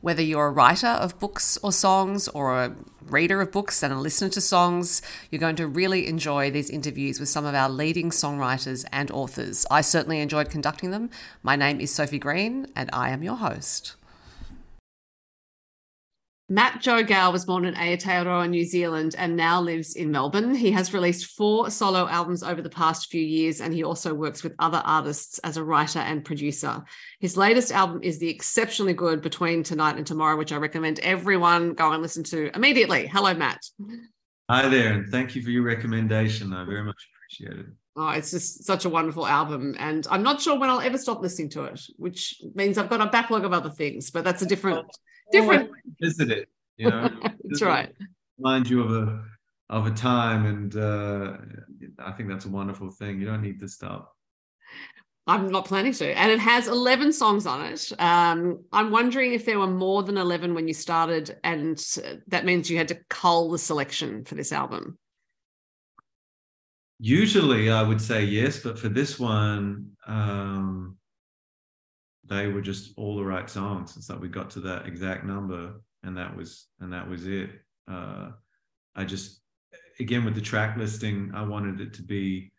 Whether you're a writer of books or songs, or a reader of books and a listener to songs, you're going to really enjoy these interviews with some of our leading songwriters and authors. I certainly enjoyed conducting them. My name is Sophie Green, and I am your host. Matt Joe Gow was born in Aotearoa, New Zealand, and now lives in Melbourne. He has released four solo albums over the past few years, and he also works with other artists as a writer and producer. His latest album is the exceptionally good Between Tonight and Tomorrow, which I recommend everyone go and listen to immediately. Hello, Matt. Hi there, and thank you for your recommendation. I very much appreciate it. Oh, it's just such a wonderful album. And I'm not sure when I'll ever stop listening to it, which means I've got a backlog of other things, but that's a different different visit it you know that's right remind you of a of a time and uh i think that's a wonderful thing you don't need to stop I'm not planning to. And it has 11 songs on it. Um, I'm wondering if there were more than 11 when you started, and that means you had to cull the selection for this album. Usually I would say yes, but for this one, um, they were just all the right songs. It's like we got to that exact number, and that was and that was it. Uh, I just again with the track listing, I wanted it to be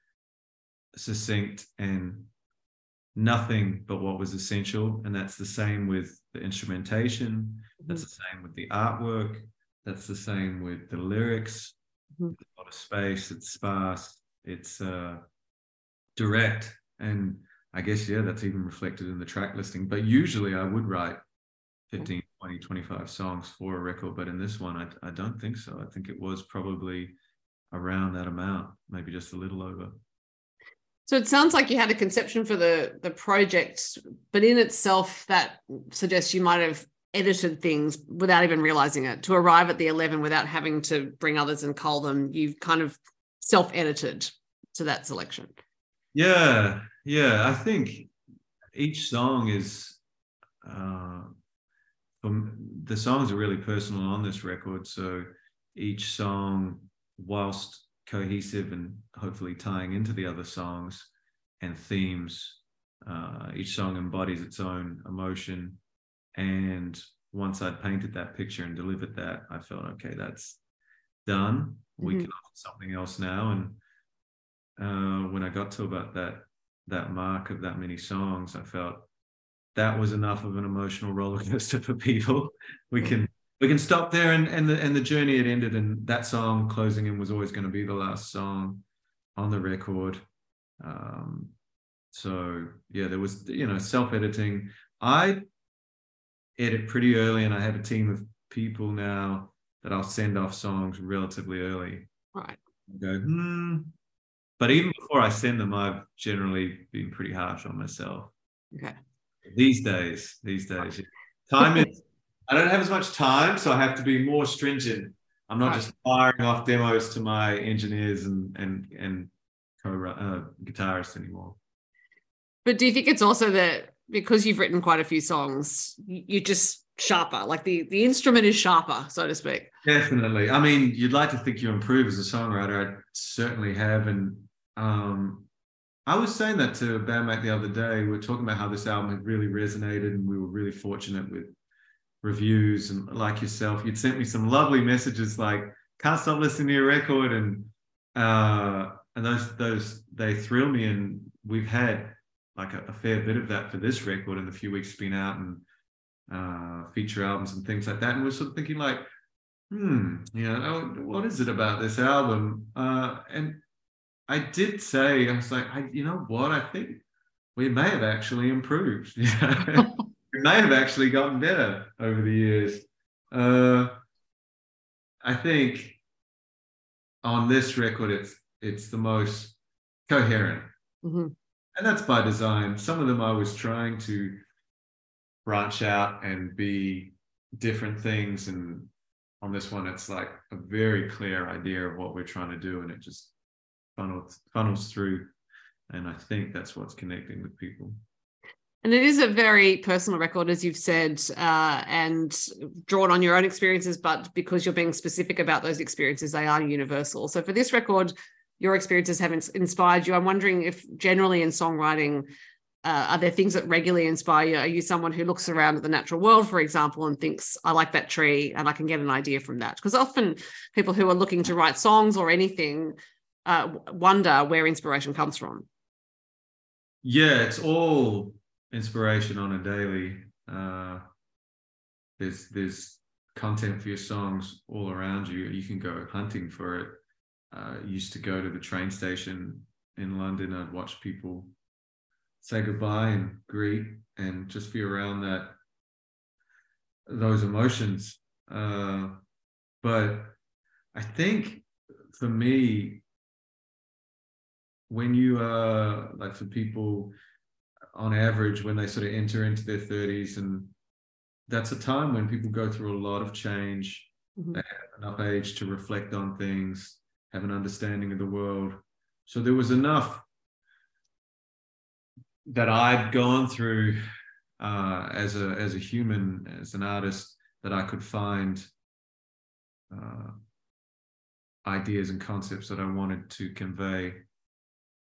succinct and nothing but what was essential, and that's the same with the instrumentation. That's the same with the artwork. That's the same with the lyrics. Mm-hmm. a lot of space. It's sparse. It's uh, direct and I guess, yeah, that's even reflected in the track listing. But usually I would write 15, 20, 25 songs for a record. But in this one, I, I don't think so. I think it was probably around that amount, maybe just a little over. So it sounds like you had a conception for the the project, but in itself, that suggests you might have edited things without even realizing it to arrive at the 11 without having to bring others and call them. You've kind of self edited to that selection. Yeah, yeah, I think each song is uh, um, the songs are really personal on this record. So each song, whilst cohesive and hopefully tying into the other songs and themes, uh, each song embodies its own emotion. And once I'd painted that picture and delivered that, I felt okay, that's done. We mm-hmm. can offer something else now. And uh, when I got to about that that mark of that many songs, I felt that was enough of an emotional rollercoaster for people. We can we can stop there and and the and the journey had ended and that song closing in was always going to be the last song on the record. Um, so yeah, there was you know self editing. I edit pretty early, and I have a team of people now that I'll send off songs relatively early. Right. I go, hmm, but even before I send them, I've generally been pretty harsh on myself. Okay. These days, these days, time is. I don't have as much time, so I have to be more stringent. I'm not right. just firing off demos to my engineers and and and co uh, guitarists anymore. But do you think it's also that because you've written quite a few songs, you're just sharper like the the instrument is sharper so to speak definitely i mean you'd like to think you improve as a songwriter i certainly have and um, I was saying that to a bandmate the other day. We were talking about how this album had really resonated, and we were really fortunate with reviews. And like yourself, you'd sent me some lovely messages like "Can't stop listening to your record," and uh, and those those they thrill me. And we've had like a, a, fair bit of that for this record in the few weeks it's been out, and uh, feature albums and things like that. And we're sort of thinking like, hmm, you know, what is it about this album? Uh, and I did say, I was like, I, you know what? I think we may have actually improved. we may have actually gotten better over the years. Uh, I think on this record, it's it's the most coherent, mm-hmm. and that's by design. Some of them I was trying to branch out and be different things, and on this one, it's like a very clear idea of what we're trying to do, and it just funnels funnels through and i think that's what's connecting with people and it is a very personal record as you've said uh, and drawn on your own experiences but because you're being specific about those experiences they are universal so for this record your experiences have inspired you i'm wondering if generally in songwriting uh, are there things that regularly inspire you? Are you someone who looks around at the natural world, for example, and thinks, I like that tree and I can get an idea from that? Because often people who are looking to write songs or anything uh, wonder where inspiration comes from. Yeah, it's all inspiration on a daily. Uh, there's there's content for your songs all around you. You can go hunting for it. Uh, used to go to the train station in London. I'd watch people say goodbye and greet and just be around that those emotions uh, but i think for me when you uh like for people on average when they sort of enter into their 30s and that's a time when people go through a lot of change mm-hmm. they have enough age to reflect on things have an understanding of the world so there was enough that I'd gone through uh, as a as a human, as an artist, that I could find uh, ideas and concepts that I wanted to convey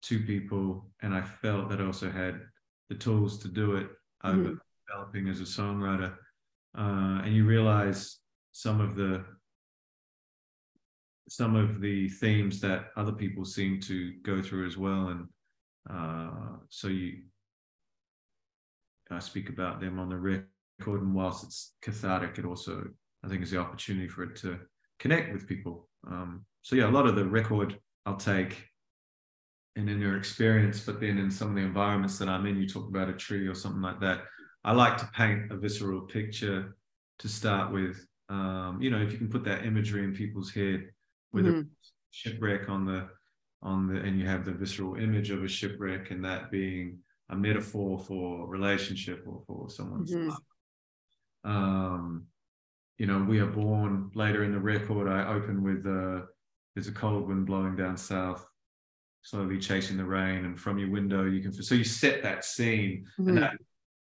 to people, and I felt that I also had the tools to do it over mm-hmm. developing as a songwriter. Uh, and you realize some of the some of the themes that other people seem to go through as well, and uh, so you I speak about them on the record, and whilst it's cathartic, it also I think is the opportunity for it to connect with people. Um, so yeah, a lot of the record I'll take and in your experience, but then in some of the environments that I'm in, you talk about a tree or something like that. I like to paint a visceral picture to start with. Um, you know, if you can put that imagery in people's head with mm-hmm. a shipwreck on the on the and you have the visceral image of a shipwreck and that being a metaphor for relationship or for someone's mm-hmm. um you know we are born later in the record i open with uh there's a cold wind blowing down south slowly chasing the rain and from your window you can so you set that scene. Mm-hmm. and that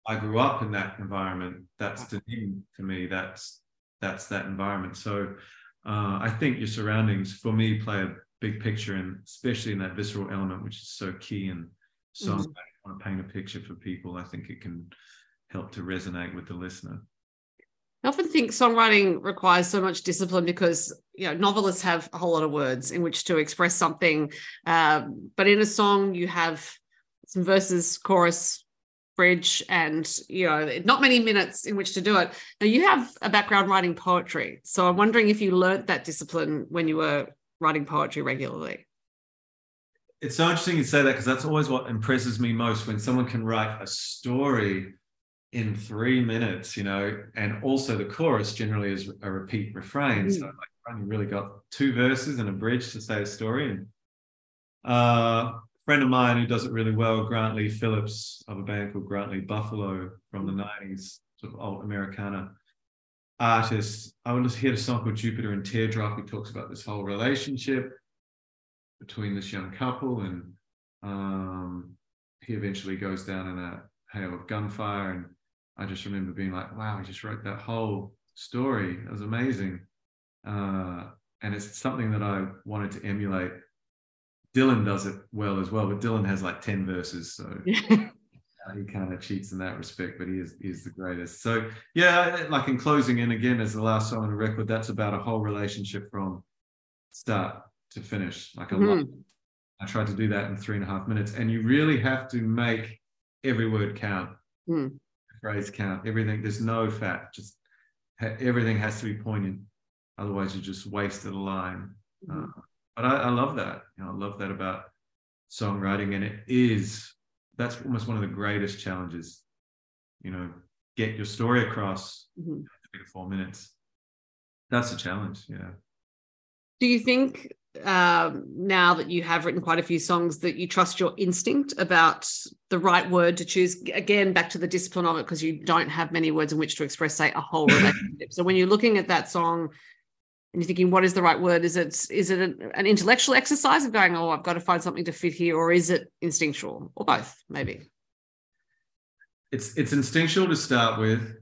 i grew up in that environment. That's the thing for me that's that's that environment. So uh, i think your surroundings for me play a big picture and especially in that visceral element which is so key in songwriting mm-hmm. Want to paint a picture for people, I think it can help to resonate with the listener. I often think songwriting requires so much discipline because you know novelists have a whole lot of words in which to express something, um, but in a song you have some verses, chorus, bridge, and you know not many minutes in which to do it. Now you have a background writing poetry, so I'm wondering if you learnt that discipline when you were writing poetry regularly it's so interesting you say that because that's always what impresses me most when someone can write a story in three minutes, you know, and also the chorus generally is a repeat refrain. Mm. So like you really got two verses and a bridge to say a story. And uh, a friend of mine who does it really well, Grant-Lee Phillips of a band called Grantlee Buffalo from the 90s, sort of old Americana artist. I would just hear a song called Jupiter and Teardrop. He talks about this whole relationship between this young couple, and um, he eventually goes down in a hail of gunfire. And I just remember being like, "Wow, he just wrote that whole story. It was amazing." Uh, and it's something that I wanted to emulate. Dylan does it well as well, but Dylan has like 10 verses, so he kind of cheats in that respect, but he is, he is the greatest. So, yeah, like in closing in again as the last song on the record, that's about a whole relationship from start to finish. Like a mm-hmm. lot. I tried to do that in three and a half minutes. And you really have to make every word count, mm. Phrase count, everything. There's no fat. Just ha- everything has to be poignant. Otherwise, you just wasted a line. Mm. Uh, but I, I, love that. You know, I love that about songwriting, and it is that's almost one of the greatest challenges. You know, get your story across mm-hmm. three to four minutes. That's a challenge. Yeah. Do you think um, now that you have written quite a few songs that you trust your instinct about the right word to choose. Again back to the discipline of it because you don't have many words in which to express say a whole relationship. So when you're looking at that song and you're thinking what is the right word? Is it is it an, an intellectual exercise of going oh i've got to find something to fit here or is it instinctual? Or both maybe. It's it's instinctual to start with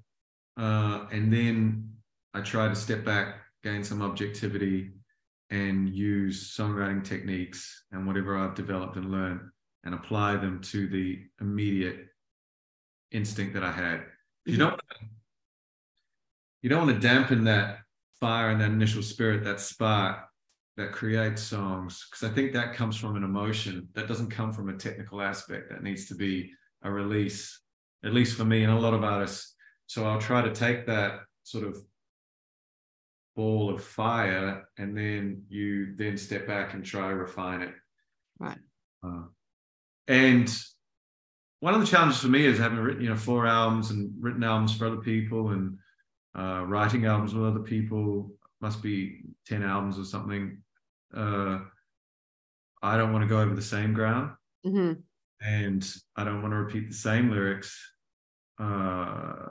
uh, and then i try to step back gain some objectivity and use songwriting techniques and whatever I've developed and learned and apply them to the immediate instinct that I had. You mm-hmm. don't you don't want to dampen that fire and that initial spirit, that spark that creates songs, because I think that comes from an emotion that doesn't come from a technical aspect. That needs to be a release, at least for me and a lot of artists. So I'll try to take that sort of ball of fire and then you then step back and try to refine it. Right. Uh, and one of the challenges for me is having written, you know, four albums and written albums for other people and uh, writing albums with other people. Must be ten albums or something. Uh, I don't want to go over the same ground, mm-hmm. and I don't want to repeat the same lyrics. Uh,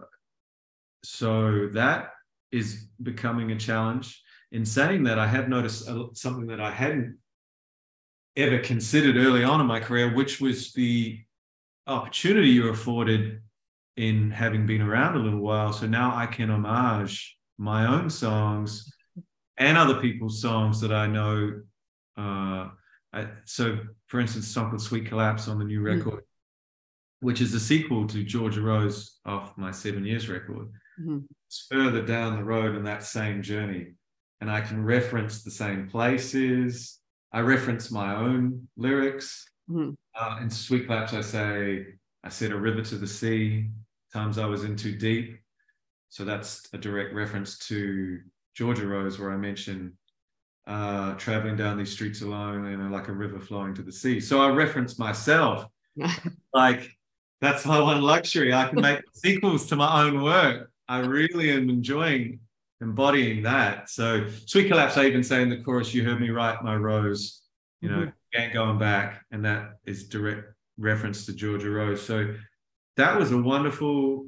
so that is becoming a challenge. In saying that, I have noticed something that I hadn't ever considered early on in my career, which was the opportunity you're afforded in having been around a little while. So now I can homage my own songs and other people's songs that I know. Uh, I, so, for instance, a song called Sweet Collapse on the new mm-hmm. record, mm-hmm. which is a sequel to Georgia Rose off my Seven Years record. Mm-hmm. It's further down the road in that same journey. And I can reference the same places. I reference my own lyrics. Mm-hmm. Uh, in Sweet Collapse, I say, I said a river to the sea, times I was in too deep. So that's a direct reference to Georgia Rose, where I mentioned uh, traveling down these streets alone, you know, like a river flowing to the sea. So I reference myself, like that's my one luxury. I can make sequels to my own work. I really am enjoying embodying that. So Sweet Collapse, I even say in the chorus, "You heard me write my rose," you know, mm-hmm. ain't going back, and that is direct reference to Georgia Rose. So that was a wonderful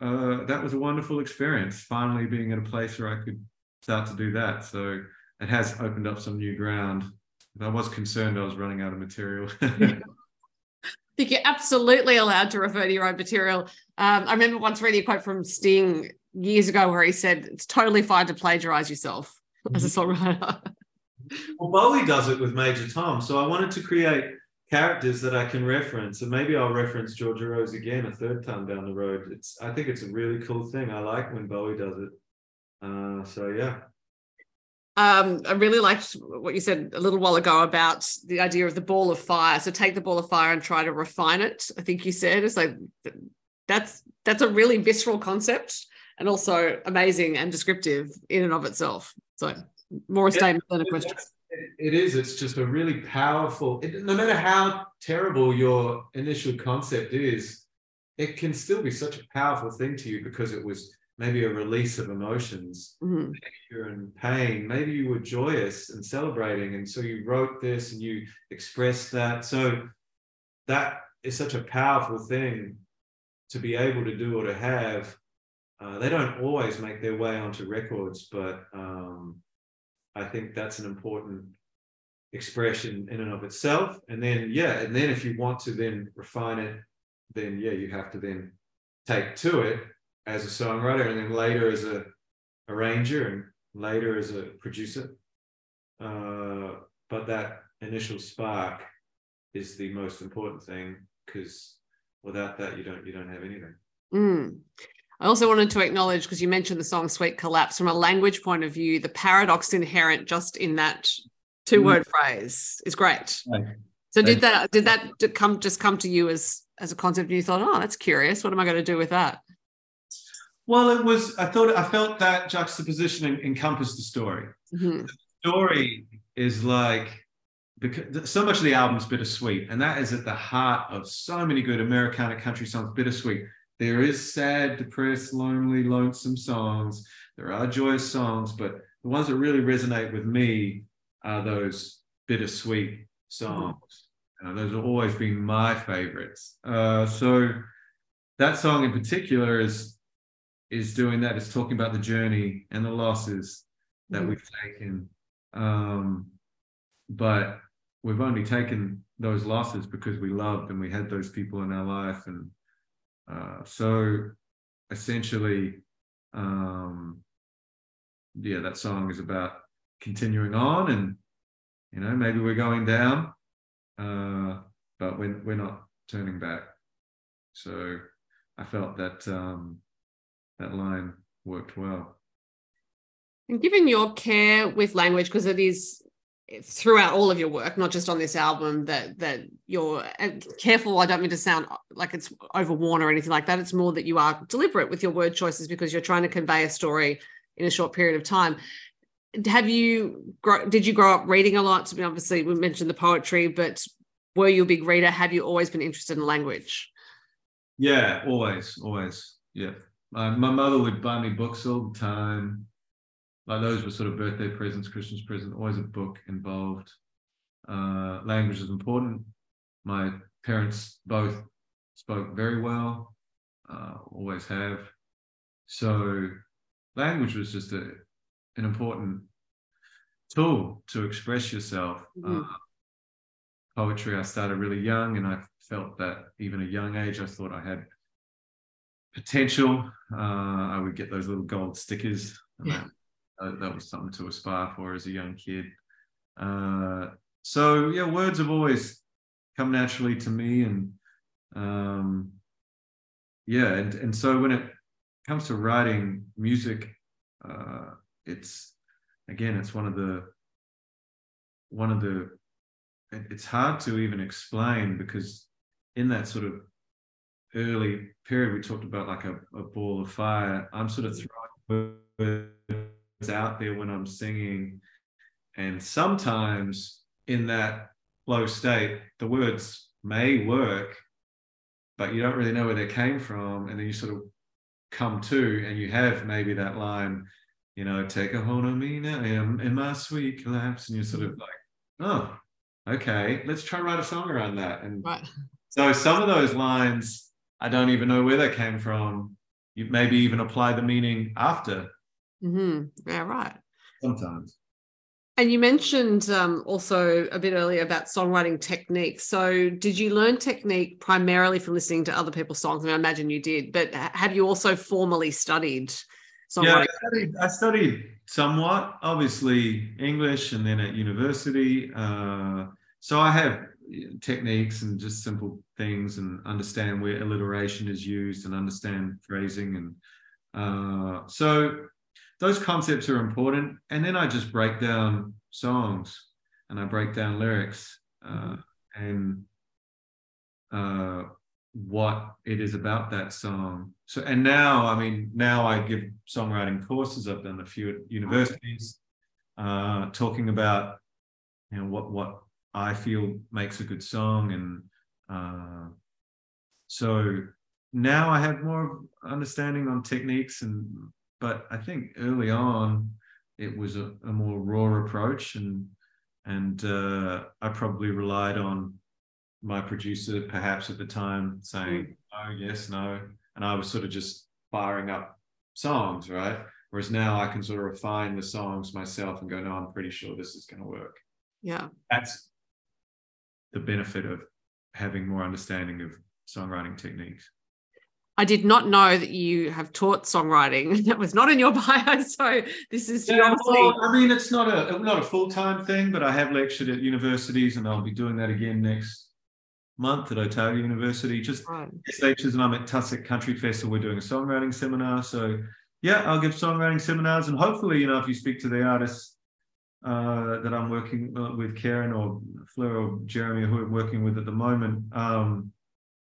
uh, that was a wonderful experience. Finally, being at a place where I could start to do that. So it has opened up some new ground. I was concerned I was running out of material. Think you're absolutely allowed to refer to your own material. Um, I remember once reading a quote from Sting years ago where he said it's totally fine to plagiarize yourself as a songwriter. well, Bowie does it with Major Tom. So I wanted to create characters that I can reference, and maybe I'll reference Georgia Rose again a third time down the road. It's I think it's a really cool thing. I like when Bowie does it. Uh, so yeah. Um, I really liked what you said a little while ago about the idea of the ball of fire. So take the ball of fire and try to refine it. I think you said it's like that's that's a really visceral concept and also amazing and descriptive in and of itself. So more a statement yeah, than a question it is. It's just a really powerful. It, no matter how terrible your initial concept is, it can still be such a powerful thing to you because it was maybe a release of emotions. Mm-hmm. You're in pain. Maybe you were joyous and celebrating, and so you wrote this and you expressed that. So that is such a powerful thing to be able to do or to have. Uh, they don't always make their way onto records, but um, I think that's an important expression in and of itself. And then, yeah, and then if you want to then refine it, then yeah, you have to then take to it as a songwriter and then later as a arranger and later as a producer. Uh, but that initial spark is the most important thing because without that you don't you don't have anything. Mm. I also wanted to acknowledge because you mentioned the song Sweet Collapse from a language point of view, the paradox inherent just in that two word mm. phrase is great. So did that did that come just come to you as as a concept and you thought, oh, that's curious. What am I going to do with that? Well, it was I thought I felt that juxtaposition encompassed the story. Mm-hmm. The story is like because so much of the album's bittersweet, and that is at the heart of so many good Americana country songs, bittersweet. There is sad, depressed, lonely, lonesome songs. There are joyous songs, but the ones that really resonate with me are those bittersweet songs. Uh, those have always been my favorites. Uh, so that song in particular is is doing that. It's talking about the journey and the losses that mm-hmm. we've taken. Um, but we've only taken those losses because we loved and we had those people in our life and uh, so essentially, um, yeah, that song is about continuing on, and you know maybe we're going down, uh, but we're we're not turning back. So I felt that um, that line worked well. And given your care with language, because it is throughout all of your work, not just on this album, that that you're careful. I don't mean to sound like it's overworn or anything like that. It's more that you are deliberate with your word choices because you're trying to convey a story in a short period of time. Have you did you grow up reading a lot? I mean, obviously we mentioned the poetry, but were you a big reader? Have you always been interested in language? Yeah, always, always. Yeah, my mother would buy me books all the time like those were sort of birthday presents, Christmas present, always a book involved. Uh, language is important. My parents both spoke very well, uh, always have. So language was just a, an important tool to express yourself. Mm-hmm. Uh, poetry, I started really young, and I felt that even a young age, I thought I had potential. Uh, I would get those little gold stickers. Yeah uh, that was something to aspire for as a young kid. Uh, so yeah, words have always come naturally to me, and um, yeah, and and so when it comes to writing music, uh, it's again, it's one of the one of the it's hard to even explain because in that sort of early period we talked about like a, a ball of fire i'm sort of throwing words out there when I'm singing. And sometimes in that flow state, the words may work, but you don't really know where they came from. And then you sort of come to and you have maybe that line, you know, take a hold of me now in my sweet collapse. And you're sort of like, oh, okay, let's try write a song around that. And right. so some of those lines, I don't even know where they came from. You maybe even apply the meaning after Mm-hmm. Yeah, right. Sometimes. And you mentioned um, also a bit earlier about songwriting technique. So, did you learn technique primarily from listening to other people's songs? I, mean, I imagine you did, but have you also formally studied songwriting? Yeah, I studied, I studied somewhat, obviously English, and then at university. Uh, so I have techniques and just simple things, and understand where alliteration is used, and understand phrasing, and uh, so those concepts are important. And then I just break down songs and I break down lyrics uh, and uh, what it is about that song. So, and now, I mean, now I give songwriting courses. I've done a few at universities, uh, talking about, you know, what what I feel makes a good song, and uh, so now I have more understanding on techniques and but I think early on it was a, a more raw approach, and and uh, I probably relied on my producer, perhaps at the time, saying mm. no, yes, no, and I was sort of just firing up songs, right? Whereas now I can sort of refine the songs myself and go, no, I'm pretty sure this is going to work. Yeah, that's the benefit of having more understanding of songwriting techniques. I did not know that you have taught songwriting. That was not in your bio. So this is yeah, well, I mean, it's not a not a full time thing, but I have lectured at universities, and I'll be doing that again next month at Otago University. Just right. lectures, and I'm at Tussock Country Festival. We're doing a songwriting seminar. So yeah, I'll give songwriting seminars, and hopefully, you know, if you speak to the artists uh, that I'm working uh, with, Kerryn or Fleur or Jeremy, who I'm working with at the moment. Um,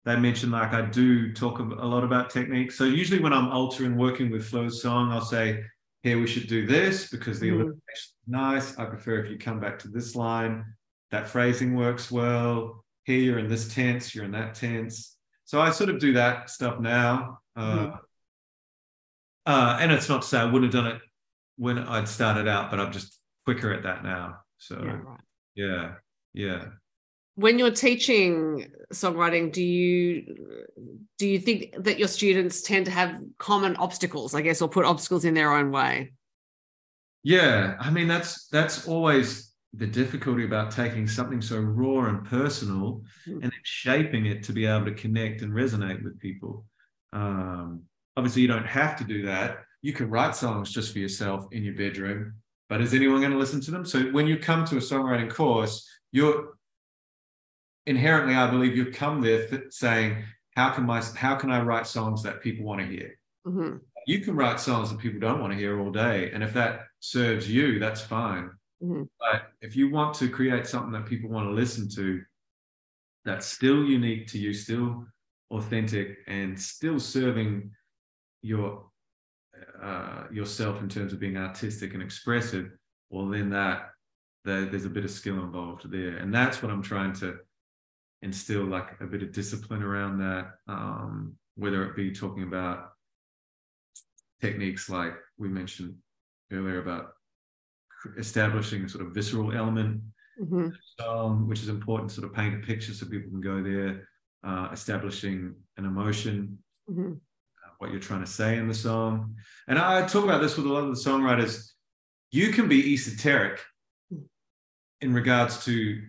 they mentioned like I do talk a lot about technique. So usually when I'm altering, working with Fleur's song, I'll say, here we should do this because the mm. alliteration is nice. I prefer if you come back to this line, that phrasing works well. Here you're in this tense, you're in that tense. So I sort of do that stuff now. Uh, mm. uh, and it's not to say I wouldn't have done it when I'd started out, but I'm just quicker at that now. So yeah, right. yeah, yeah when you're teaching songwriting do you do you think that your students tend to have common obstacles i guess or put obstacles in their own way yeah i mean that's that's always the difficulty about taking something so raw and personal mm-hmm. and shaping it to be able to connect and resonate with people um, obviously you don't have to do that you can write songs just for yourself in your bedroom but is anyone going to listen to them so when you come to a songwriting course you're inherently, I believe you've come there th- saying, how can my how can I write songs that people want to hear? Mm-hmm. You can write songs that people don't want to hear all day, and if that serves you, that's fine. Mm-hmm. But if you want to create something that people want to listen to, that's still unique to you, still authentic, and still serving your uh, yourself in terms of being artistic and expressive, well, then that there, there's a bit of skill involved there, and that's what I'm trying to instill, like a bit of discipline around that. Um, whether it be talking about techniques like we mentioned earlier about establishing a sort of visceral element Mm-hmm. song, which is important, sort of paint a picture so people can go there, uh, establishing an emotion, Mm-hmm. What you're trying to say in the song. And I talk about this with a lot of the songwriters. You can be esoteric in regards to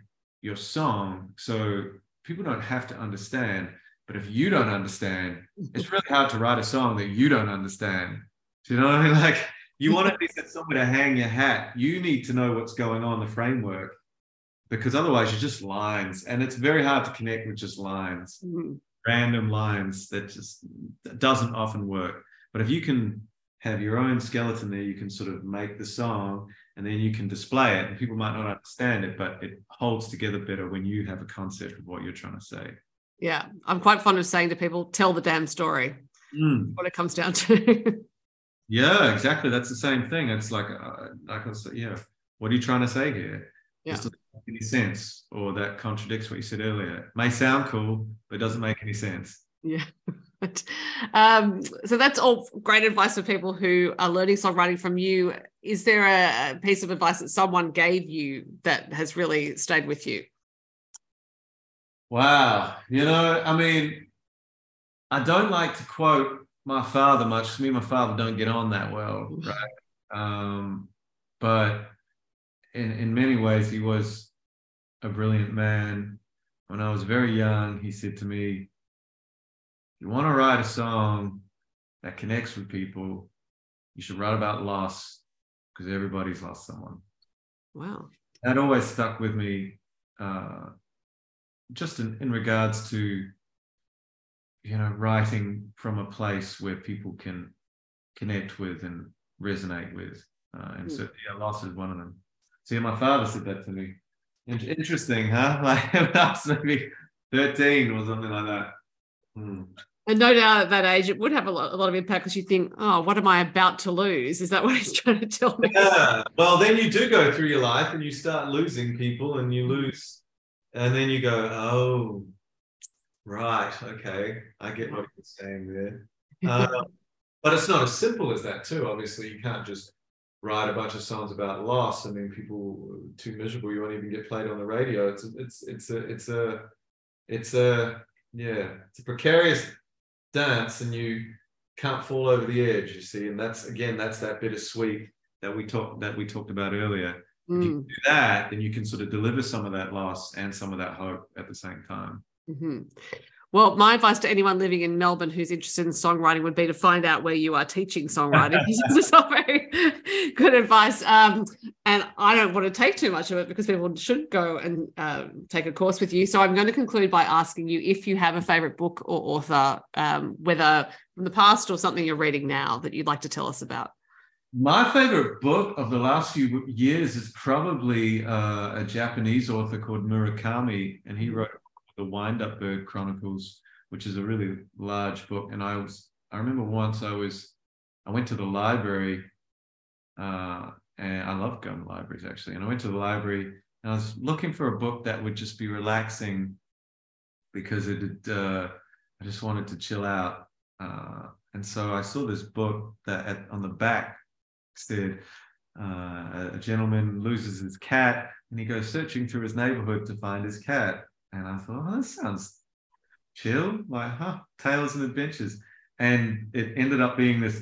your song. So people don't have to understand. But if you don't understand, it's really hard to write a song that you don't understand. Do you know what I mean? Like you want at least somewhere to hang your hat. You need to know what's going on, the framework, because otherwise you're just lines. And it's very hard to connect with just lines Mm-hmm. Random lines that just doesn't often work. But if you can have your own skeleton there, you can sort of make the song and then you can display it. And people might not understand it, but it holds together better when you have a concept of what you're trying to say. Yeah, I'm quite fond of saying to people, "Tell the damn story." What it comes down to. Yeah, exactly. That's the same thing. It's like, uh, like I said, yeah. What are you trying to say here? Yeah. Make any sense? Or that contradicts what you said earlier. It may sound cool, but it doesn't make any sense. Yeah. um, so that's all great advice for people who are learning songwriting from you. Is there a, a piece of advice that someone gave you that has really stayed with you? Wow. You know, I mean, I don't like to quote my father much because me and my father don't get on that well, right? Um, but in, in many ways, he was a brilliant man. When I was very young, he said to me, You want to write a song that connects with people, you should write about loss because everybody's lost someone Wow. that always stuck with me uh, just in, in regards to you know writing from a place where people can connect with and resonate with uh, and so yeah loss is one of them see my father said that to me interesting huh like when I was maybe 13 or something like that Hmm. And no doubt at that age, it would have a lot, a lot of impact because you think, oh, what am I about to lose? Is that what he's trying to tell me? Yeah. Well, then you do go through your life and you start losing people and you lose, and then you go, oh, right, okay, I get what you're saying there. Um, but it's not as simple as that, too. Obviously, you can't just write a bunch of songs about loss. I mean, people are too miserable. You won't even get played on the radio. It's it's it's a it's a it's a yeah, it's a precarious dance, and you can't fall over the edge. You see, and that's again, that's that bittersweet that we talked that we talked about earlier. If you Mm, do that, then you can sort of deliver some of that loss and some of that hope at the same time. mhm. Well, my advice to anyone living in Melbourne who's interested in songwriting would be to find out where you are teaching songwriting. this is not very good advice. Um, and I don't want to take too much of it because people should go and uh, take a course with you. So I'm going to conclude by asking you if you have a favorite book or author, um, whether from the past or something you're reading now that you'd like to tell us about. My favorite book of the last few years is probably uh, a Japanese author called Murakami, and he wrote the Wind Up Bird Chronicles, which is a really large book. And I was, I remember once I was, I went to the library, uh, and I love going to libraries actually. And I went to the library and I was looking for a book that would just be relaxing because it, had, uh, I just wanted to chill out. Uh, and so I saw this book that at, on the back said uh, a gentleman loses his cat and he goes searching through his neighborhood to find his cat. And I thought, oh, this sounds chill, like, huh, tales and adventures. And it ended up being this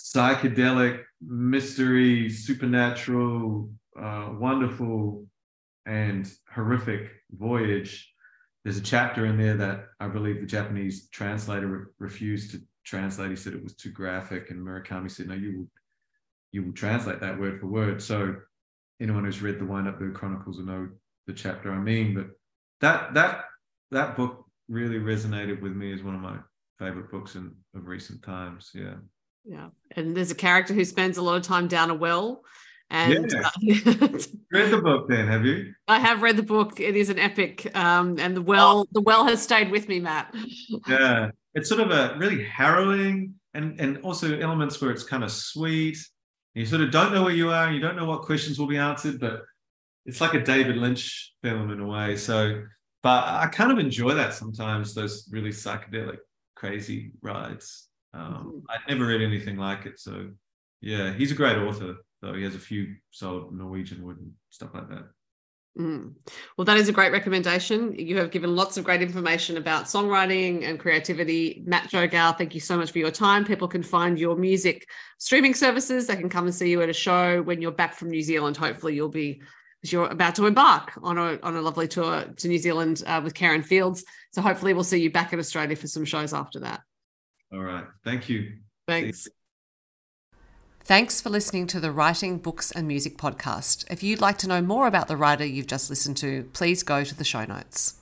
psychedelic, mystery, supernatural, uh, wonderful, and horrific voyage. There's a chapter in there that I believe the Japanese translator re- refused to translate. He said it was too graphic, and Murakami said, "No, you will, you will translate that word for word." So anyone who's read the Wind Up Bird Chronicles will know the chapter I mean. But that that that book really resonated with me as one of my favorite books in, of recent times. Yeah. Yeah. And there's a character who spends a lot of time down a well. And Yeah. uh, Read the book then, have you? I have read the book. It is an epic. Um, and the well, the well has stayed with me, Matt. Yeah. It's sort of a really harrowing and, and also elements where it's kind of sweet. You sort of don't know where you are, you don't know what questions will be answered, but it's like a David Lynch film in a way. So, but I kind of enjoy that sometimes, those really psychedelic, crazy rides. Um, I'd never read anything like it. So, yeah, he's a great author, though. He has a few sold Norwegian wood and stuff like that. Mm. Well, that is a great recommendation. You have given lots of great information about songwriting and creativity. Matt Joe Gow, thank you so much for your time. People can find your music streaming services. They can come and see you at a show when you're back from New Zealand. Hopefully, you'll be you're about to embark on a on a lovely tour to New Zealand uh, with Kerryn Fields. So hopefully, we'll see you back in Australia for some shows after that. All right. Thank you. Thanks. Thanks for listening to the Writing, Books and Music podcast. If you'd like to know more about the writer you've just listened to, please go to the show notes.